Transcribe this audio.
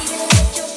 Touch me